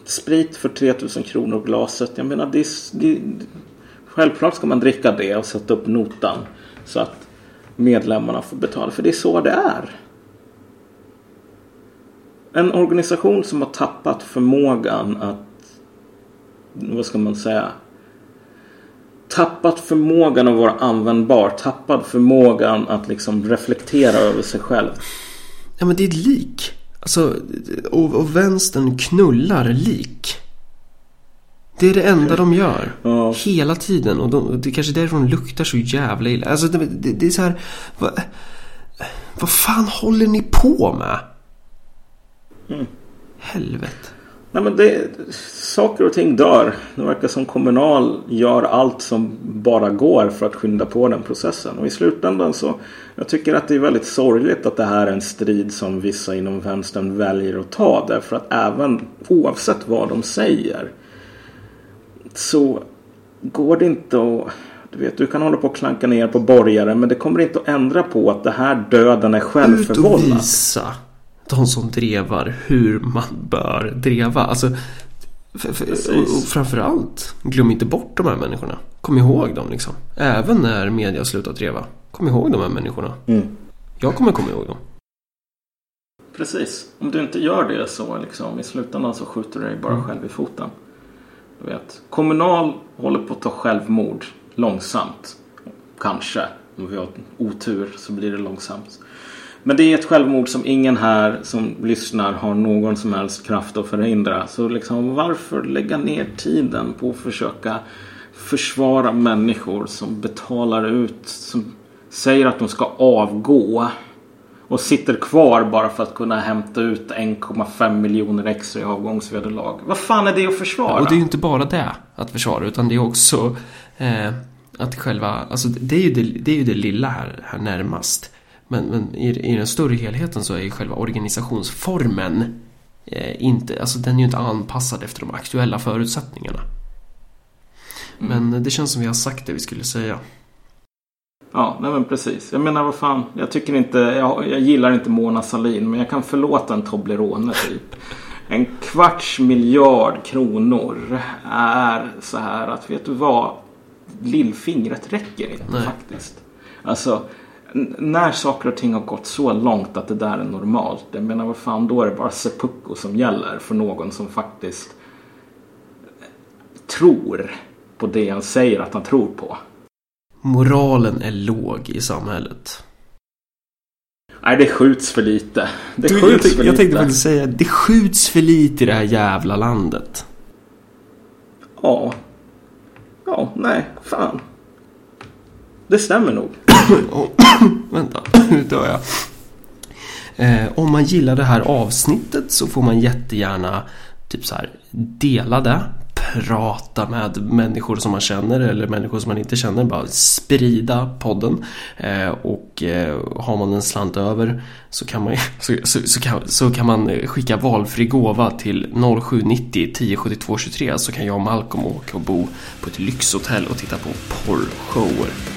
Sprit för 3000 kronor glaset. Jag menar det, det, Självklart ska man dricka det och sätta upp notan. Så att medlemmarna får betala. För det är så det är. En organisation som har tappat förmågan att vad ska man säga tappat förmågan att vara användbar. Tappat förmågan att liksom reflektera över sig själv. ja men det är ett lik. Alltså, och, och vänstern knullar lik. Det är det enda de gör. Ja. Hela tiden. Och de, det är kanske är därför de luktar så jävla illa. Alltså det, det, det är så här. Vad, vad fan håller ni på med? Helvete. Nej, men det, saker och ting dör. Det verkar som Kommunal gör allt som bara går för att skynda på den processen. Och i slutändan så jag tycker att det är väldigt sorgligt att det här är en strid som vissa inom vänstern väljer att ta. Därför att även oavsett vad de säger så går det inte att du vet, du kan hålla på och klanka ner på borgare men det kommer inte att ändra på att det här döden är Ut och självförvållad. visa de som drevar hur man bör dreva. Alltså, och, framförallt, glöm inte bort de här människorna. Kom ihåg dem liksom. Även när media slutar dreva. Kom ihåg de här människorna. Mm. Jag kommer komma ihåg dem. Precis. Om du inte gör det så liksom, i slutändan så skjuter du dig Mm. bara själv i foten. Du vet. Kommunal håller på att ta självmord långsamt. Kanske. Om vi har otur så blir det långsamt. Men det är ett självmord som ingen här som lyssnar har någon som helst kraft att förhindra. Så liksom, varför lägga ner tiden på att försöka försvara människor som betalar ut, som säger att de ska avgå och sitter kvar bara för att kunna hämta ut 1,5 miljoner extra i avgångsvederlag. Vad fan är det att försvara? Och det är ju inte bara det att försvara utan det är också eh, att själva, alltså det är ju det, det, är ju det lilla här, här närmast. Men, men i, i den större helheten så är ju själva organisationsformen eh, inte, alltså den är ju inte anpassad efter de aktuella förutsättningarna. Men det känns som vi har sagt det vi skulle säga. Ja, nej men precis. Jag menar vad fan. Jag tycker inte, jag, jag gillar inte Mona Sahlin men jag kan förlåta en Toblerone typ. En kvarts miljard kronor är så här att vet du vad? Lillfingret räcker inte Nej. faktiskt. Alltså när saker och ting har gått så långt att det där är normalt. Jag menar vad fan då är det bara seppuku som gäller för någon som faktiskt tror på det han säger att han tror på. Moralen är låg i samhället. Nej, det skjuts för lite. Det Du, jag, skjuts tänkte, för jag lite. tänkte faktiskt säga, det skjuts för lite i det här jävla landet. Ja. Ja, nej, fan. Det stämmer nog. Vänta, nu dör jag. Eh, om man gillar det här avsnittet så får man jättegärna typ så här dela det, prata med människor som man känner eller människor som man inte känner. Bara sprida podden. Eh, och eh, har man en slant över så kan man, så, så, så, kan, så kan man skicka valfri gåva till 0790 1072 23 så kan jag och Malcolm åka och bo på ett lyxhotell och titta på porrshower.